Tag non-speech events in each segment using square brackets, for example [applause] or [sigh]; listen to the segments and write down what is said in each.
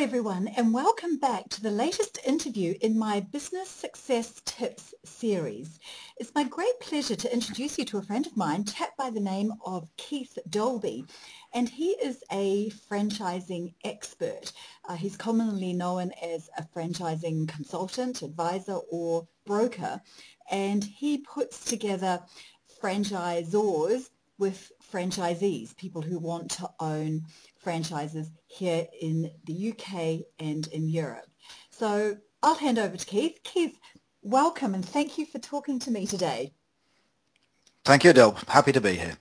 everyone and welcome back to the latest interview in my Business Success Tips series. It's my great pleasure to introduce you to a friend of mine, chap by the name of Keith Dolby and he is a franchising expert. Uh, he's commonly known as a franchising consultant, advisor or broker and he puts together franchisors with franchisees, people who want to own franchises here in the UK and in Europe. So I'll hand over to Keith. Keith, welcome and thank you for talking to me today. Thank you, Adèle. Happy to be here.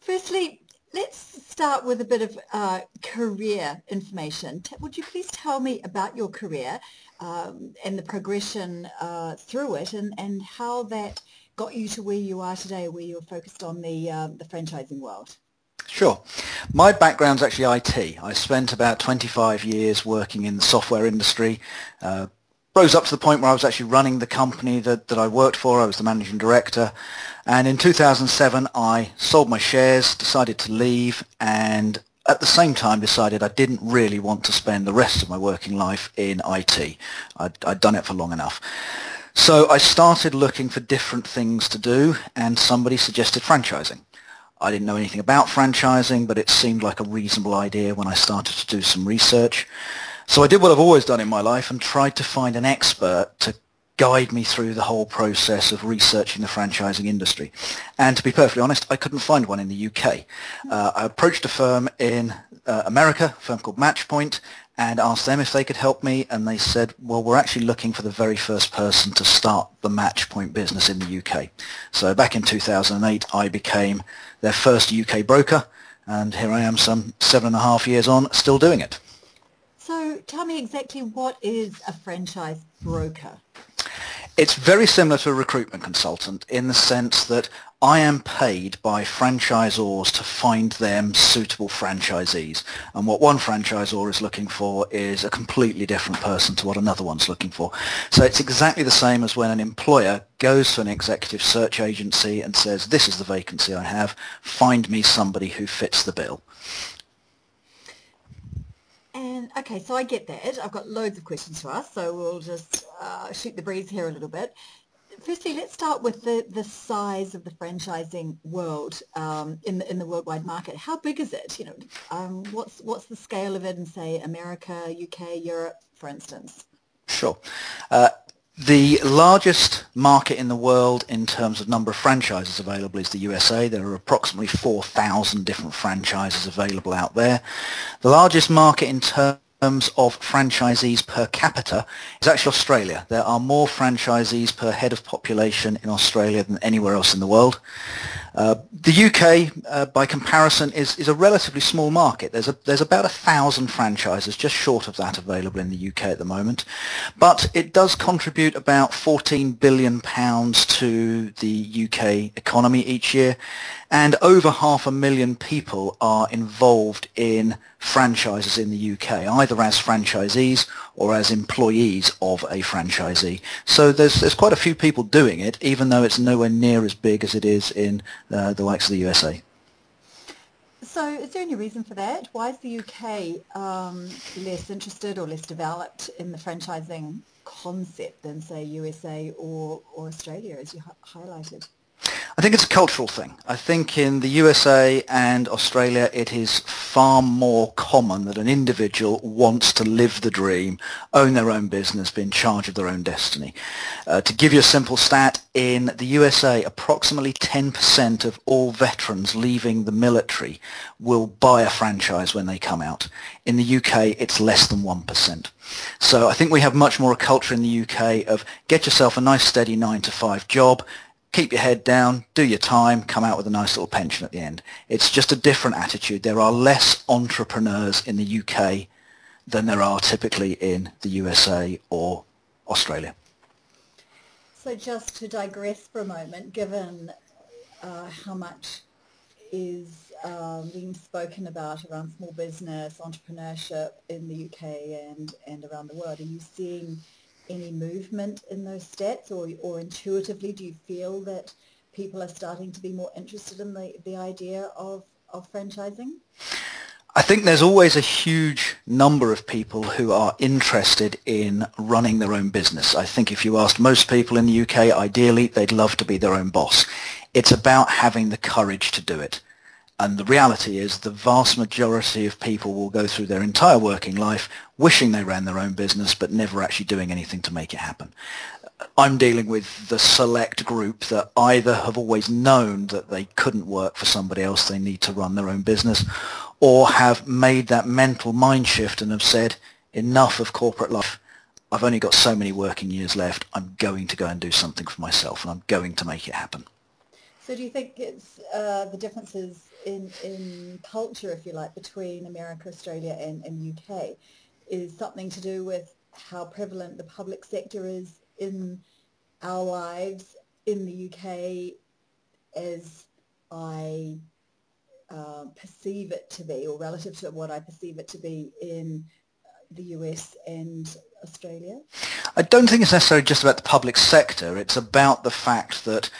Firstly, let's start with a bit of uh, career information. Would you please tell me about your career um, and the progression uh, through it and, and how that got you to where you are today, where you're focused on the, uh, the franchising world? Sure. My background's actually IT. I spent about 25 years working in the software industry. Uh, rose up to the point where I was actually running the company that, that I worked for. I was the managing director. And in 2007, I sold my shares, decided to leave, and at the same time decided I didn't really want to spend the rest of my working life in IT. I'd, I'd done it for long enough. So I started looking for different things to do, and somebody suggested franchising. I didn't know anything about franchising, but it seemed like a reasonable idea when I started to do some research. So I did what I've always done in my life and tried to find an expert to guide me through the whole process of researching the franchising industry. And to be perfectly honest, I couldn't find one in the UK. Uh, I approached a firm in uh, America, a firm called Matchpoint, and asked them if they could help me, and they said, well, we're actually looking for the very first person to start the Matchpoint business in the UK. So back in 2008, I became their first UK broker, and here I am some seven and a half years on, still doing it. So tell me exactly what is a franchise broker? It's very similar to a recruitment consultant in the sense that I am paid by franchisors to find them suitable franchisees. And what one franchisor is looking for is a completely different person to what another one's looking for. So it's exactly the same as when an employer goes to an executive search agency and says, this is the vacancy I have, find me somebody who fits the bill. And okay, so I get that. I've got loads of questions to ask, so we'll just uh, shoot the breeze here a little bit. Firstly, let's start with the, the size of the franchising world um, in the in the worldwide market. How big is it? You know, um, what's what's the scale of it in say America, UK, Europe, for instance? Sure. Uh, the largest market in the world in terms of number of franchises available is the USA. There are approximately 4,000 different franchises available out there. The largest market in terms terms of franchisees per capita is actually Australia. There are more franchisees per head of population in Australia than anywhere else in the world. Uh, the UK, uh, by comparison, is, is a relatively small market. There's, a, there's about a thousand franchises, just short of that, available in the UK at the moment. But it does contribute about £14 billion to the UK economy each year, and over half a million people are involved in franchises in the UK, either as franchisees or as employees of a franchisee. So there's, there's quite a few people doing it, even though it's nowhere near as big as it is in uh, the likes of the USA. So is there any reason for that? Why is the UK um, less interested or less developed in the franchising concept than, say, USA or, or Australia, as you highlighted? I think it's a cultural thing. I think in the USA and Australia it is far more common that an individual wants to live the dream, own their own business, be in charge of their own destiny. Uh, to give you a simple stat, in the USA approximately 10% of all veterans leaving the military will buy a franchise when they come out. In the UK it's less than 1%. So I think we have much more a culture in the UK of get yourself a nice steady 9 to 5 job, keep your head down, do your time, come out with a nice little pension at the end. It's just a different attitude. There are less entrepreneurs in the UK than there are typically in the USA or Australia. So just to digress for a moment, given uh, how much is um, being spoken about around small business, entrepreneurship in the UK and, and around the world, are you seeing any movement in those stats or, or intuitively do you feel that people are starting to be more interested in the, the idea of, of franchising? I think there's always a huge number of people who are interested in running their own business. I think if you asked most people in the UK, ideally they'd love to be their own boss. It's about having the courage to do it. And the reality is the vast majority of people will go through their entire working life wishing they ran their own business but never actually doing anything to make it happen. I'm dealing with the select group that either have always known that they couldn't work for somebody else, they need to run their own business, or have made that mental mind shift and have said, enough of corporate life. I've only got so many working years left. I'm going to go and do something for myself and I'm going to make it happen. So do you think it's uh, the differences in, in culture, if you like, between America, Australia and, and UK is something to do with how prevalent the public sector is in our lives in the UK as I uh, perceive it to be, or relative to what I perceive it to be in the US and Australia? I don't think it's necessarily just about the public sector. It's about the fact that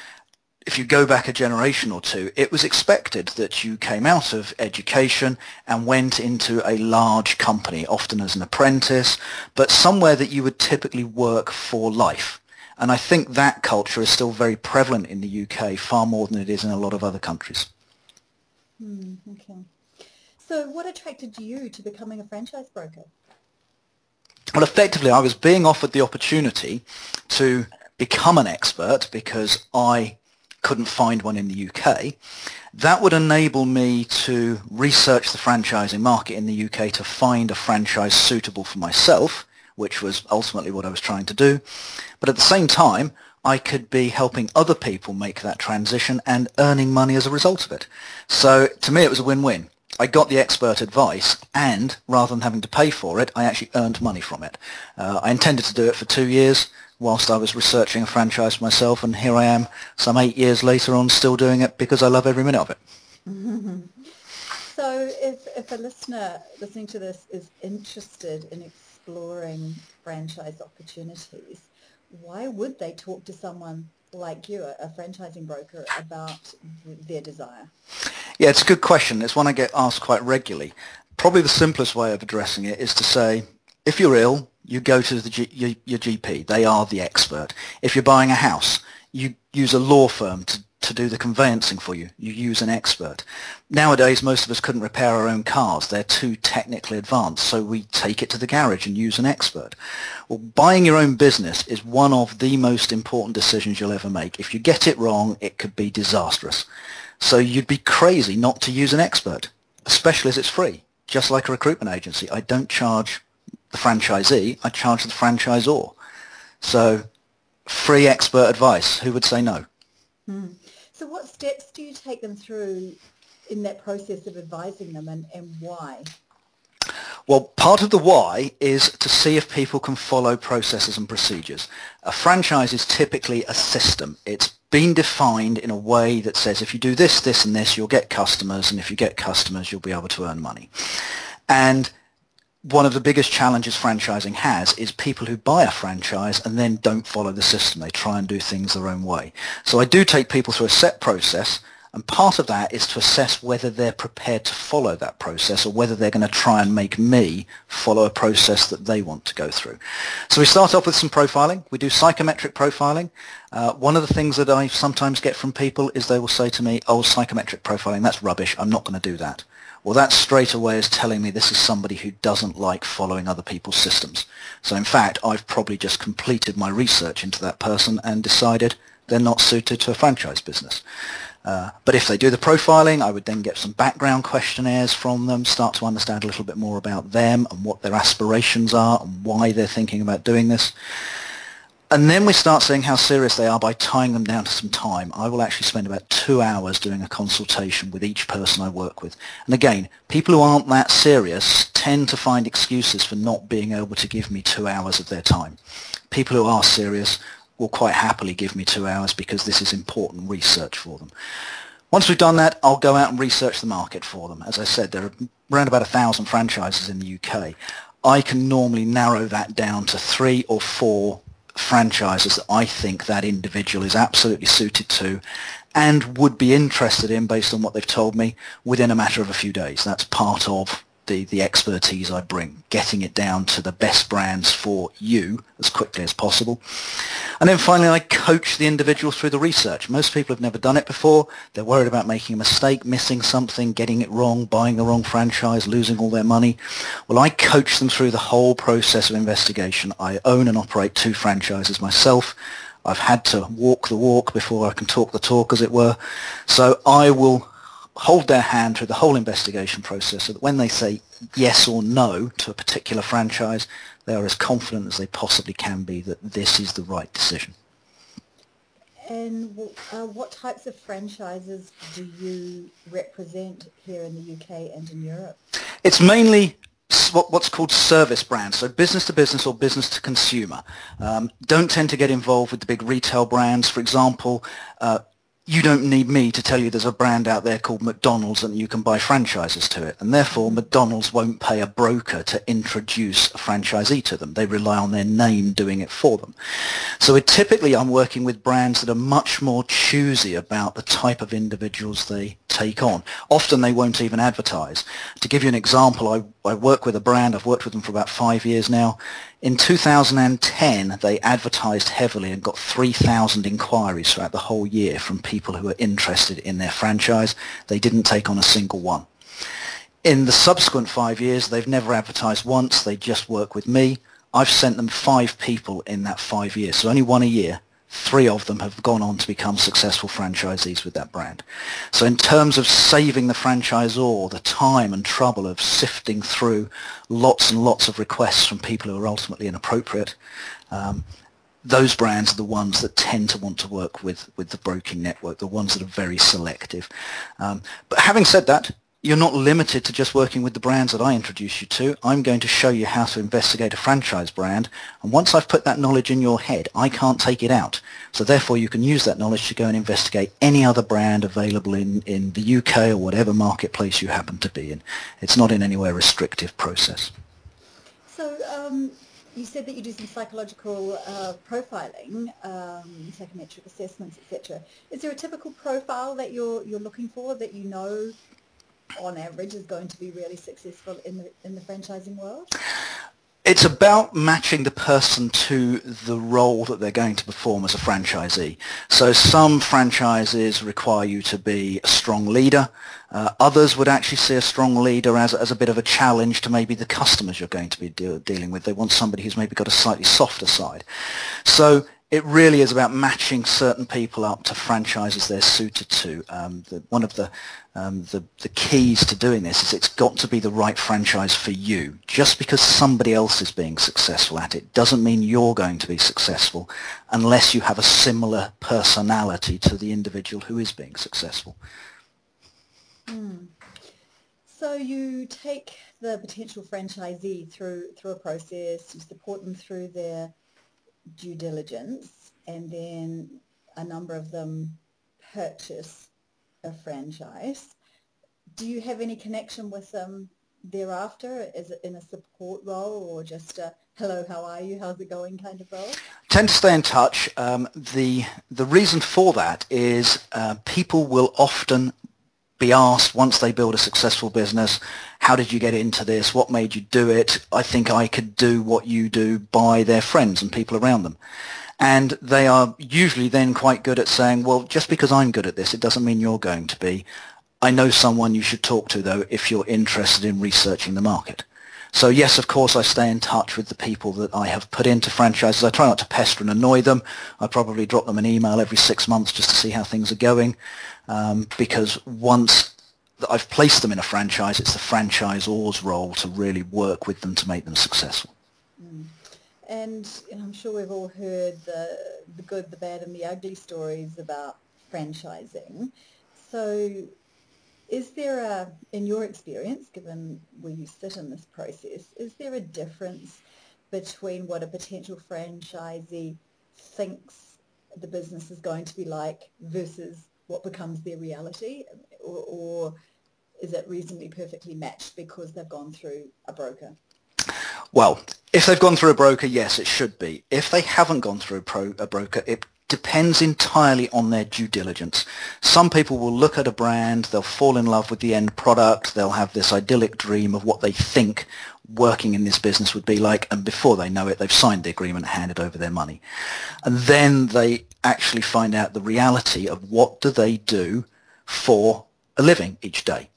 if you go back a generation or two, it was expected that you came out of education and went into a large company, often as an apprentice, but somewhere that you would typically work for life. And I think that culture is still very prevalent in the UK, far more than it is in a lot of other countries. Hmm, okay. So what attracted you to becoming a franchise broker? Well, effectively, I was being offered the opportunity to become an expert because I couldn't find one in the UK. That would enable me to research the franchising market in the UK to find a franchise suitable for myself, which was ultimately what I was trying to do. But at the same time, I could be helping other people make that transition and earning money as a result of it. So to me, it was a win-win. I got the expert advice and rather than having to pay for it, I actually earned money from it. Uh, I intended to do it for two years whilst I was researching a franchise myself, and here I am some eight years later on still doing it because I love every minute of it. [laughs] so if, if a listener listening to this is interested in exploring franchise opportunities, why would they talk to someone like you, a franchising broker, about their desire? Yeah, it's a good question. It's one I get asked quite regularly. Probably the simplest way of addressing it is to say, if you're ill, you go to the G, your, your, GP. They are the expert. If you're buying a house, you use a law firm to, to do the conveyancing for you. You use an expert. Nowadays, most of us couldn't repair our own cars. They're too technically advanced, so we take it to the garage and use an expert. Well, buying your own business is one of the most important decisions you'll ever make. If you get it wrong, it could be disastrous. So you'd be crazy not to use an expert, especially as it's free. Just like a recruitment agency, I don't charge the franchisee, I charge the franchisor. So free expert advice, who would say no? Hmm. So what steps do you take them through in that process of advising them and, and why? Well, part of the why is to see if people can follow processes and procedures. A franchise is typically a system. It's been defined in a way that says if you do this, this and this, you'll get customers, and if you get customers, you'll be able to earn money. And one of the biggest challenges franchising has is people who buy a franchise and then don't follow the system. They try and do things their own way. So I do take people through a set process and part of that is to assess whether they're prepared to follow that process or whether they're going to try and make me follow a process that they want to go through. So we start off with some profiling. We do psychometric profiling. Uh, one of the things that I sometimes get from people is they will say to me, oh, psychometric profiling, that's rubbish. I'm not going to do that. Well, that straight away is telling me this is somebody who doesn't like following other people's systems. So in fact, I've probably just completed my research into that person and decided they're not suited to a franchise business. Uh, but if they do the profiling, I would then get some background questionnaires from them, start to understand a little bit more about them and what their aspirations are and why they're thinking about doing this. And then we start seeing how serious they are by tying them down to some time. I will actually spend about two hours doing a consultation with each person I work with. And again, people who aren't that serious tend to find excuses for not being able to give me two hours of their time. People who are serious will quite happily give me two hours because this is important research for them. Once we've done that, I'll go out and research the market for them. As I said, there are around about a thousand franchises in the UK. I can normally narrow that down to three or four franchises that I think that individual is absolutely suited to and would be interested in based on what they've told me within a matter of a few days. That's part of the, the expertise I bring, getting it down to the best brands for you as quickly as possible. And then finally, I coach the individual through the research. Most people have never done it before. They're worried about making a mistake, missing something, getting it wrong, buying the wrong franchise, losing all their money. Well, I coach them through the whole process of investigation. I own and operate two franchises myself. I've had to walk the walk before I can talk the talk, as it were. So I will hold their hand through the whole investigation process so that when they say yes or no to a particular franchise, they are as confident as they possibly can be that this is the right decision. And uh, what types of franchises do you represent here in the UK and in Europe? It's mainly what's called service brands, so business to business or business to consumer. Um, don't tend to get involved with the big retail brands. For example, uh, you don't need me to tell you there's a brand out there called McDonald's and you can buy franchises to it. And therefore, McDonald's won't pay a broker to introduce a franchisee to them. They rely on their name doing it for them. So typically I'm working with brands that are much more choosy about the type of individuals they take on. Often they won't even advertise. To give you an example, I, I work with a brand, I've worked with them for about five years now. In 2010, they advertised heavily and got 3,000 inquiries throughout the whole year from people who were interested in their franchise. They didn't take on a single one. In the subsequent five years, they've never advertised once. They just work with me. I've sent them five people in that five years, so only one a year three of them have gone on to become successful franchisees with that brand. So in terms of saving the franchisor the time and trouble of sifting through lots and lots of requests from people who are ultimately inappropriate, um, those brands are the ones that tend to want to work with, with the broking network, the ones that are very selective. Um, but having said that, you're not limited to just working with the brands that I introduce you to. I'm going to show you how to investigate a franchise brand. And once I've put that knowledge in your head, I can't take it out. So therefore, you can use that knowledge to go and investigate any other brand available in, in the UK or whatever marketplace you happen to be in. It's not in any way a restrictive process. So um, you said that you do some psychological uh, profiling, um, psychometric assessments, etc. Is there a typical profile that you're, you're looking for that you know on average is going to be really successful in the in the franchising world? It's about matching the person to the role that they're going to perform as a franchisee. So some franchises require you to be a strong leader. Uh, others would actually see a strong leader as, as a bit of a challenge to maybe the customers you're going to be de- dealing with. They want somebody who's maybe got a slightly softer side. So it really is about matching certain people up to franchises they're suited to. Um, the, one of the, um, the, the keys to doing this is it's got to be the right franchise for you. Just because somebody else is being successful at it doesn't mean you're going to be successful unless you have a similar personality to the individual who is being successful. Hmm. So you take the potential franchisee through through a process, you support them through their due diligence and then a number of them purchase a franchise. Do you have any connection with them thereafter? Is it in a support role or just a hello, how are you, how's it going kind of role? Tend to stay in touch. Um, the, the reason for that is uh, people will often be asked once they build a successful business, how did you get into this? What made you do it? I think I could do what you do by their friends and people around them. And they are usually then quite good at saying, well, just because I'm good at this, it doesn't mean you're going to be. I know someone you should talk to, though, if you're interested in researching the market. So yes, of course, I stay in touch with the people that I have put into franchises. I try not to pester and annoy them. I probably drop them an email every six months just to see how things are going, um, because once I've placed them in a franchise, it's the franchisor's role to really work with them to make them successful. And, and I'm sure we've all heard the, the good, the bad, and the ugly stories about franchising. So is there a, in your experience, given where you sit in this process, is there a difference between what a potential franchisee thinks the business is going to be like versus what becomes their reality? Or, or is it reasonably perfectly matched because they've gone through a broker? Well, if they've gone through a broker, yes, it should be. If they haven't gone through a, pro, a broker, it depends entirely on their due diligence. Some people will look at a brand, they'll fall in love with the end product, they'll have this idyllic dream of what they think working in this business would be like, and before they know it, they've signed the agreement and handed over their money. And then they actually find out the reality of what do they do for a living each day.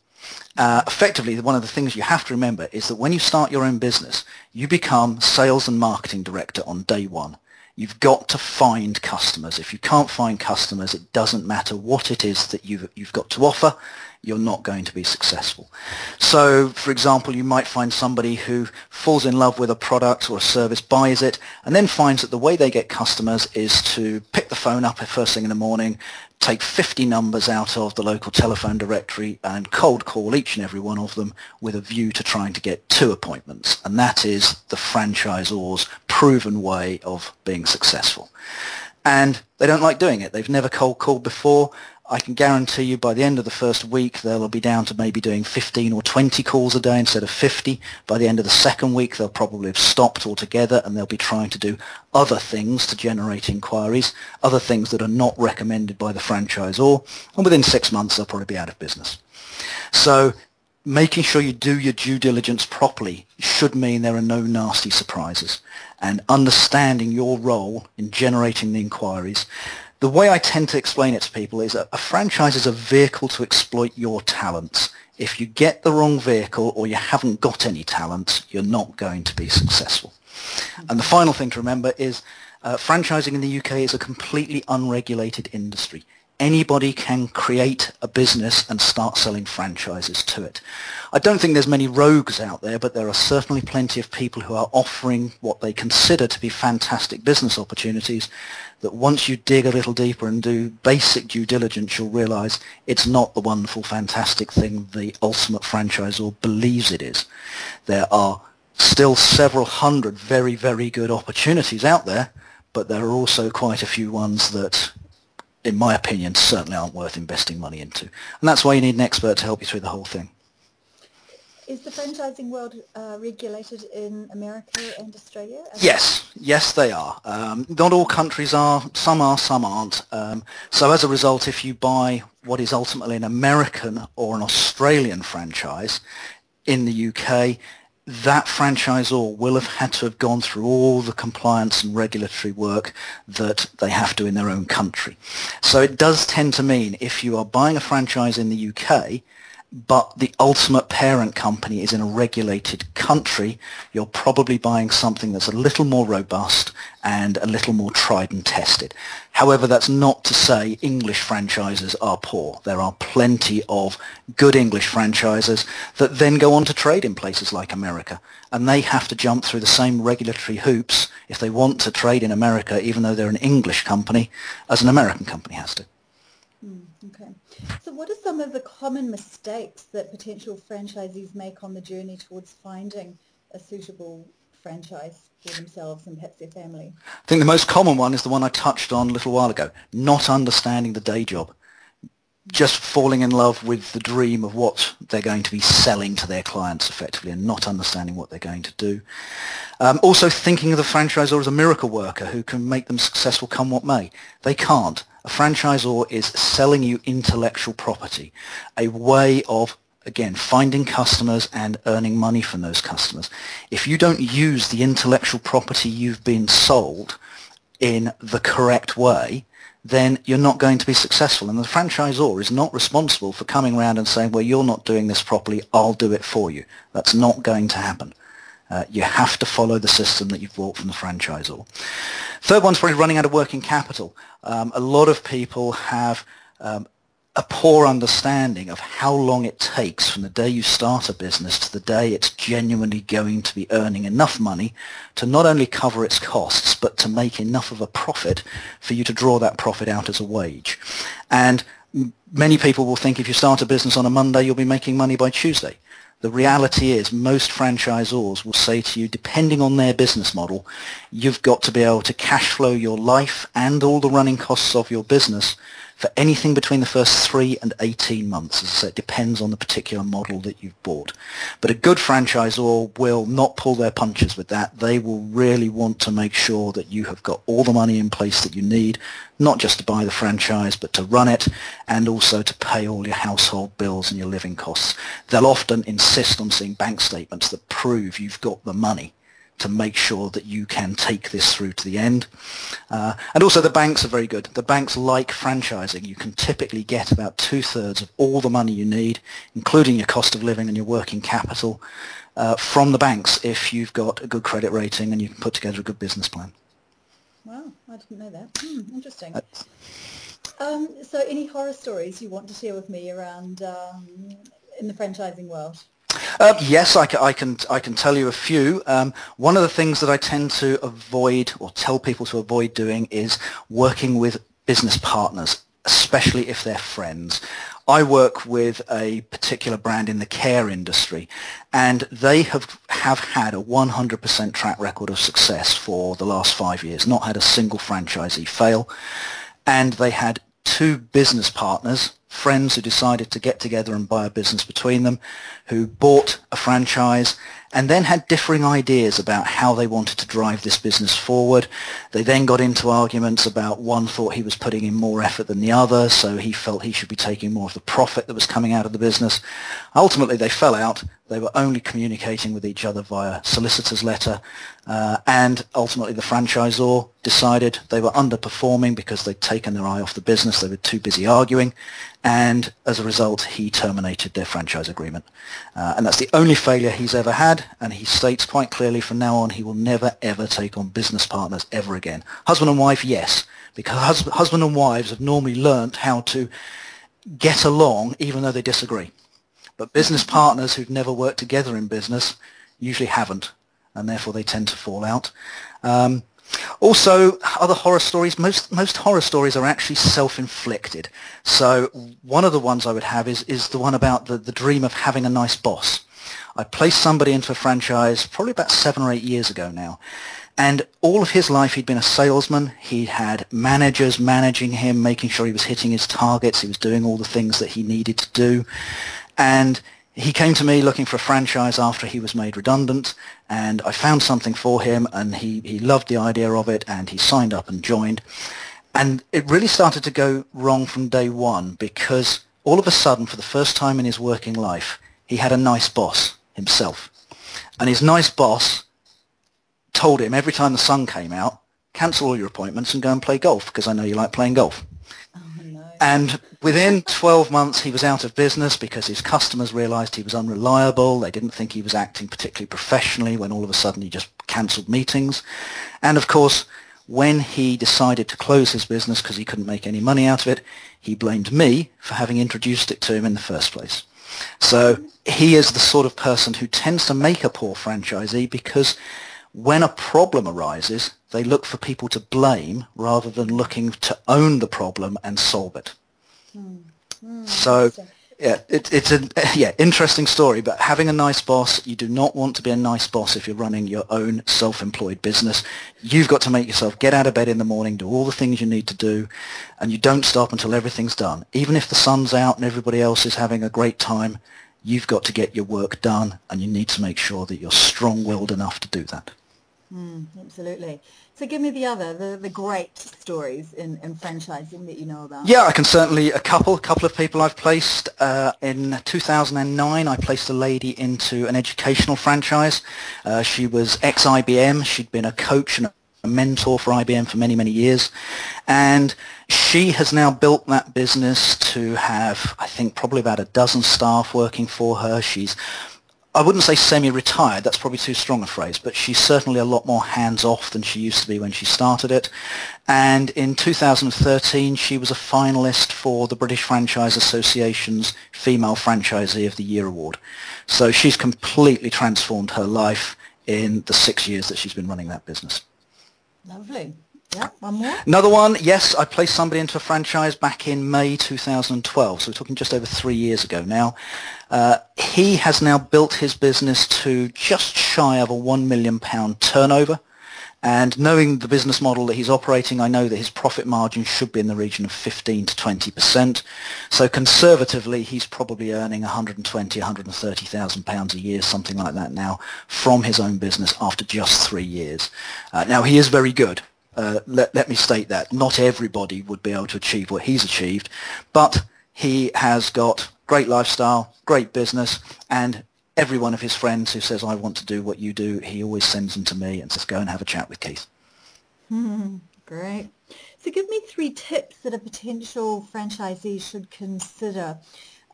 Uh, effectively, one of the things you have to remember is that when you start your own business, you become sales and marketing director on day one. You've got to find customers. If you can't find customers, it doesn't matter what it is that you've, you've got to offer, you're not going to be successful. So, for example, you might find somebody who falls in love with a product or a service, buys it, and then finds that the way they get customers is to pick the phone up first thing in the morning, take 50 numbers out of the local telephone directory and cold call each and every one of them with a view to trying to get two appointments. And that is the franchisor's proven way of being successful. And they don't like doing it. They've never cold called before. I can guarantee you by the end of the first week they'll be down to maybe doing 15 or 20 calls a day instead of 50. By the end of the second week they'll probably have stopped altogether and they'll be trying to do other things to generate inquiries, other things that are not recommended by the franchisor, and within six months they'll probably be out of business. So making sure you do your due diligence properly should mean there are no nasty surprises and understanding your role in generating the inquiries the way I tend to explain it to people is a, franchise is a vehicle to exploit your talents. If you get the wrong vehicle or you haven't got any talents, you're not going to be successful. And the final thing to remember is uh, franchising in the UK is a completely unregulated industry anybody can create a business and start selling franchises to it. I don't think there's many rogues out there, but there are certainly plenty of people who are offering what they consider to be fantastic business opportunities that once you dig a little deeper and do basic due diligence, you'll realize it's not the wonderful, fantastic thing the ultimate franchisor believes it is. There are still several hundred very, very good opportunities out there, but there are also quite a few ones that in my opinion, certainly aren't worth investing money into. And that's why you need an expert to help you through the whole thing. Is the franchising world uh, regulated in America and Australia? Yes, yes they are. Um, not all countries are, some are, some aren't. Um, so as a result, if you buy what is ultimately an American or an Australian franchise in the UK, that franchisor will have had to have gone through all the compliance and regulatory work that they have to in their own country. So it does tend to mean if you are buying a franchise in the UK, but the ultimate parent company is in a regulated country, you're probably buying something that's a little more robust and a little more tried and tested. However, that's not to say English franchises are poor. There are plenty of good English franchises that then go on to trade in places like America, and they have to jump through the same regulatory hoops if they want to trade in America, even though they're an English company, as an American company has to. Mm, okay. So what are some of the common mistakes that potential franchisees make on the journey towards finding a suitable franchise for themselves and perhaps their family? I think the most common one is the one I touched on a little while ago, not understanding the day job. Just falling in love with the dream of what they're going to be selling to their clients effectively and not understanding what they're going to do. Um, also thinking of the franchisor as a miracle worker who can make them successful come what may. They can't. A franchisor is selling you intellectual property, a way of, again, finding customers and earning money from those customers. If you don't use the intellectual property you've been sold in the correct way, then you're not going to be successful. And the franchisor is not responsible for coming around and saying, well, you're not doing this properly, I'll do it for you. That's not going to happen. Uh, you have to follow the system that you've bought from the franchisor. Third one's probably running out of working capital. Um, a lot of people have um, a poor understanding of how long it takes from the day you start a business to the day it's genuinely going to be earning enough money to not only cover its costs but to make enough of a profit for you to draw that profit out as a wage. And many people will think if you start a business on a Monday you'll be making money by Tuesday. The reality is most franchisors will say to you, depending on their business model, you've got to be able to cash flow your life and all the running costs of your business for anything between the first three and 18 months. As I said, it depends on the particular model that you've bought. But a good franchisor will not pull their punches with that. They will really want to make sure that you have got all the money in place that you need, not just to buy the franchise, but to run it and also to pay all your household bills and your living costs. They'll often insist on seeing bank statements that prove you've got the money to make sure that you can take this through to the end. Uh, and also the banks are very good. The banks like franchising. You can typically get about two-thirds of all the money you need, including your cost of living and your working capital, uh, from the banks if you've got a good credit rating and you can put together a good business plan. Wow, I didn't know that. Hmm, interesting. Um, so any horror stories you want to share with me around um, in the franchising world? Uh, yes, I I, can, I can tell you a few. Um, one of the things that I tend to avoid or tell people to avoid doing is working with business partners, especially if they're friends. I work with a particular brand in the care industry and they have, have had a 100% track record of success for the last five years, not had a single franchisee fail. And they had two business partners friends who decided to get together and buy a business between them, who bought a franchise and then had differing ideas about how they wanted to drive this business forward. They then got into arguments about one thought he was putting in more effort than the other, so he felt he should be taking more of the profit that was coming out of the business. Ultimately, they fell out. They were only communicating with each other via solicitor's letter, uh, and ultimately the franchisor decided they were underperforming because they'd taken their eye off the business. They were too busy arguing, and as a result, he terminated their franchise agreement. Uh, and that's the only failure he's ever had, and he states quite clearly from now on he will never, ever take on business partners ever again. Husband and wife, yes, because hus- husband and wives have normally learnt how to get along even though they disagree. But business partners who've never worked together in business usually haven't, and therefore they tend to fall out. Um, also, other horror stories, most, most horror stories are actually self-inflicted. So one of the ones I would have is, is the one about the, the dream of having a nice boss. I placed somebody into a franchise probably about seven or eight years ago now. And all of his life he'd been a salesman. He'd had managers managing him, making sure he was hitting his targets. He was doing all the things that he needed to do. And he came to me looking for a franchise after he was made redundant and I found something for him and he, he loved the idea of it and he signed up and joined. And it really started to go wrong from day one because all of a sudden, for the first time in his working life, he had a nice boss himself. And his nice boss told him every time the sun came out, cancel all your appointments and go and play golf because I know you like playing golf. And within 12 months, he was out of business because his customers realized he was unreliable. They didn't think he was acting particularly professionally when all of a sudden he just cancelled meetings. And of course, when he decided to close his business because he couldn't make any money out of it, he blamed me for having introduced it to him in the first place. So he is the sort of person who tends to make a poor franchisee because when a problem arises, they look for people to blame rather than looking to own the problem and solve it. Mm. Mm, so, yeah, it, it's a yeah interesting story. But having a nice boss, you do not want to be a nice boss if you're running your own self-employed business. You've got to make yourself get out of bed in the morning, do all the things you need to do, and you don't stop until everything's done. Even if the sun's out and everybody else is having a great time, you've got to get your work done, and you need to make sure that you're strong-willed enough to do that. Mm, absolutely. So give me the other, the, the great stories in, in franchising that you know about. Yeah, I can certainly, a couple, a couple of people I've placed. Uh, in 2009, I placed a lady into an educational franchise. Uh, she was ex-IBM. She'd been a coach and a mentor for IBM for many, many years. And she has now built that business to have, I think, probably about a dozen staff working for her. She's I wouldn't say semi-retired, that's probably too strong a phrase, but she's certainly a lot more hands-off than she used to be when she started it. And in 2013, she was a finalist for the British Franchise Association's Female Franchisee of the Year award. So she's completely transformed her life in the six years that she's been running that business. Lovely. Yeah, one more. Another one, yes, I placed somebody into a franchise back in May 2012, so we're talking just over three years ago now. Uh, he has now built his business to just shy of a £1 million turnover, And knowing the business model that he's operating, I know that his profit margin should be in the region of 15 to 20%. So conservatively, he's probably earning 120, 130,000 pounds a year, something like that now, from his own business after just three years. Uh, now, he is very good. Uh, let, let me state that. Not everybody would be able to achieve what he's achieved, but he has got great lifestyle, great business, and every one of his friends who says, I want to do what you do, he always sends them to me and says, go and have a chat with Keith. great. So give me three tips that a potential franchisee should consider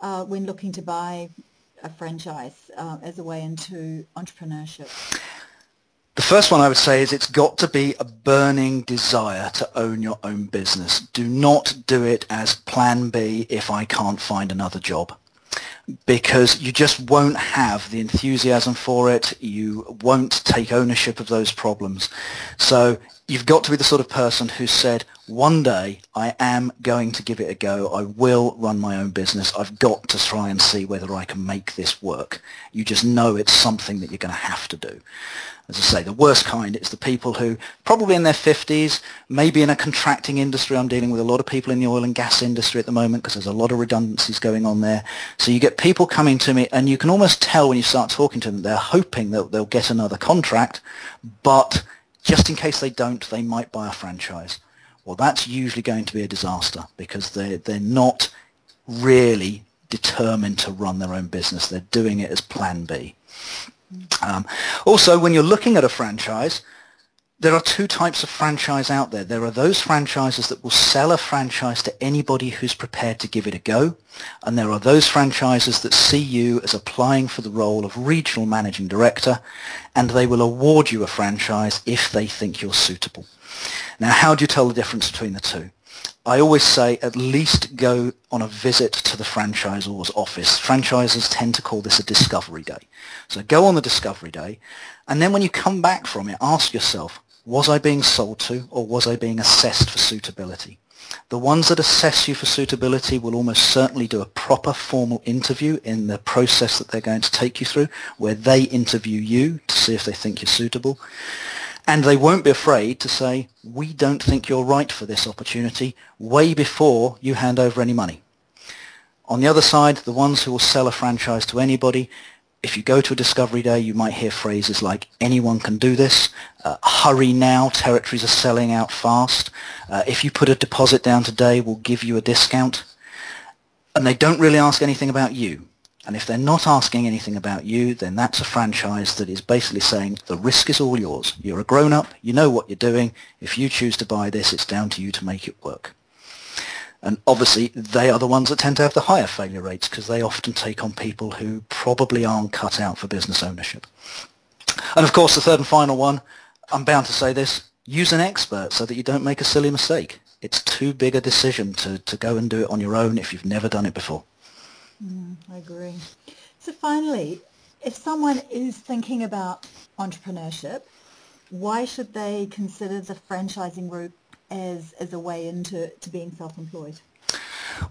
uh, when looking to buy a franchise uh, as a way into entrepreneurship. The first one I would say is it's got to be a burning desire to own your own business. Do not do it as plan B if I can't find another job because you just won't have the enthusiasm for it. You won't take ownership of those problems. So you've got to be the sort of person who said, one day I am going to give it a go. I will run my own business. I've got to try and see whether I can make this work. You just know it's something that you're going to have to do. As I say, the worst kind is the people who, probably in their 50s, maybe in a contracting industry. I'm dealing with a lot of people in the oil and gas industry at the moment because there's a lot of redundancies going on there. So you get people coming to me and you can almost tell when you start talking to them, they're hoping that they'll get another contract, but just in case they don't, they might buy a franchise. Well, that's usually going to be a disaster because they're, they're not really determined to run their own business. They're doing it as plan B. Um, also, when you're looking at a franchise, there are two types of franchise out there. There are those franchises that will sell a franchise to anybody who's prepared to give it a go. And there are those franchises that see you as applying for the role of regional managing director and they will award you a franchise if they think you're suitable. Now, how do you tell the difference between the two? I always say at least go on a visit to the franchisor's office. Franchisers tend to call this a discovery day. So go on the discovery day, and then when you come back from it, ask yourself, was I being sold to or was I being assessed for suitability? The ones that assess you for suitability will almost certainly do a proper formal interview in the process that they're going to take you through, where they interview you to see if they think you're suitable. And they won't be afraid to say, we don't think you're right for this opportunity way before you hand over any money. On the other side, the ones who will sell a franchise to anybody, if you go to a discovery day, you might hear phrases like, anyone can do this, uh, hurry now, territories are selling out fast, uh, if you put a deposit down today, we'll give you a discount. And they don't really ask anything about you. And if they're not asking anything about you, then that's a franchise that is basically saying the risk is all yours. You're a grown-up, you know what you're doing. If you choose to buy this, it's down to you to make it work. And obviously, they are the ones that tend to have the higher failure rates because they often take on people who probably aren't cut out for business ownership. And of course, the third and final one, I'm bound to say this, use an expert so that you don't make a silly mistake. It's too big a decision to, to go and do it on your own if you've never done it before. Mm, I agree. So finally, if someone is thinking about entrepreneurship, why should they consider the franchising route as, as a way into to being self-employed?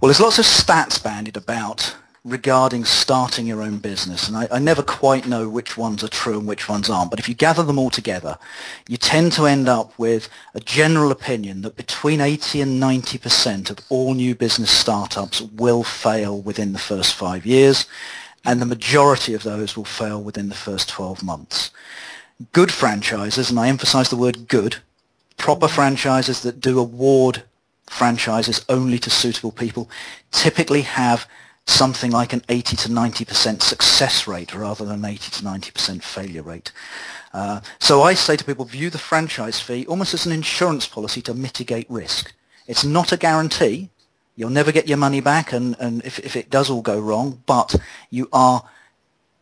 Well, there's lots of stats bandied about regarding starting your own business, and I, I, never quite know which ones are true and which ones aren't, but if you gather them all together, you tend to end up with a general opinion that between 80 and 90% of all new business startups will fail within the first five years, and the majority of those will fail within the first 12 months. Good franchises, and I emphasize the word good, proper franchises that do award franchises only to suitable people typically have something like an 80 to 90% success rate rather than an 80 to 90% failure rate. Uh, so I say to people, view the franchise fee almost as an insurance policy to mitigate risk. It's not a guarantee. You'll never get your money back and, and if, if it does all go wrong, but you are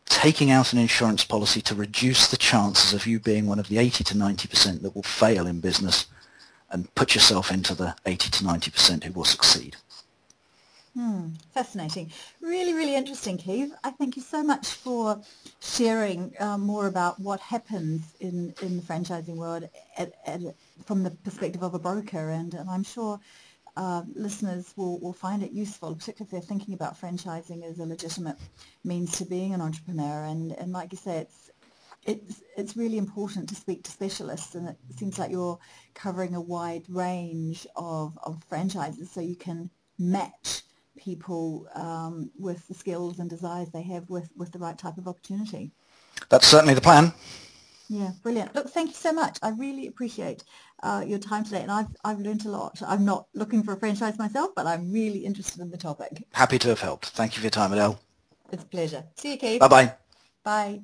taking out an insurance policy to reduce the chances of you being one of the 80 to 90% that will fail in business and put yourself into the 80 to 90% who will succeed. Hmm, fascinating. Really, really interesting, Keith. I thank you so much for sharing um, more about what happens in, in the franchising world at, at, from the perspective of a broker, and, and I'm sure uh, listeners will, will find it useful, particularly if they're thinking about franchising as a legitimate means to being an entrepreneur. And, and like you say, it's it's, it's really important to speak to specialists and it seems like you're covering a wide range of, of franchises so you can match people um, with the skills and desires they have with, with the right type of opportunity. That's certainly the plan. Yeah, brilliant. Look, thank you so much. I really appreciate uh, your time today, and I've I've learned a lot. I'm not looking for a franchise myself, but I'm really interested in the topic. Happy to have helped. Thank you for your time, Adèle. It's a pleasure. See you, Keith. Bye-bye. Bye.